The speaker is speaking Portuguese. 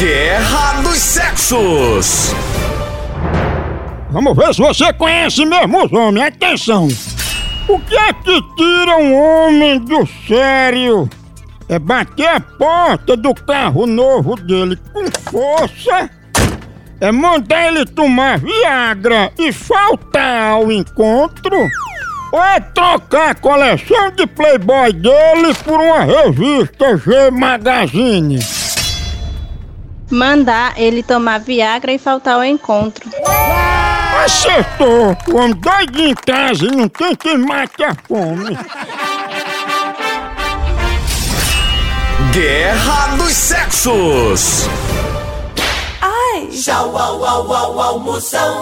Guerra dos Sexos. Vamos ver se você conhece mesmo os homens. Atenção! O que é que tira um homem do sério? É bater a porta do carro novo dele com força? É mandar ele tomar Viagra e faltar ao encontro? Ou é trocar a coleção de Playboy dele por uma revista G Magazine? Mandar ele tomar Viagra e faltar ao encontro. Acertou! O homem doido em casa e não tem quem mate a fome. Guerra dos Sexos. Tchau, au, au, au, almoção.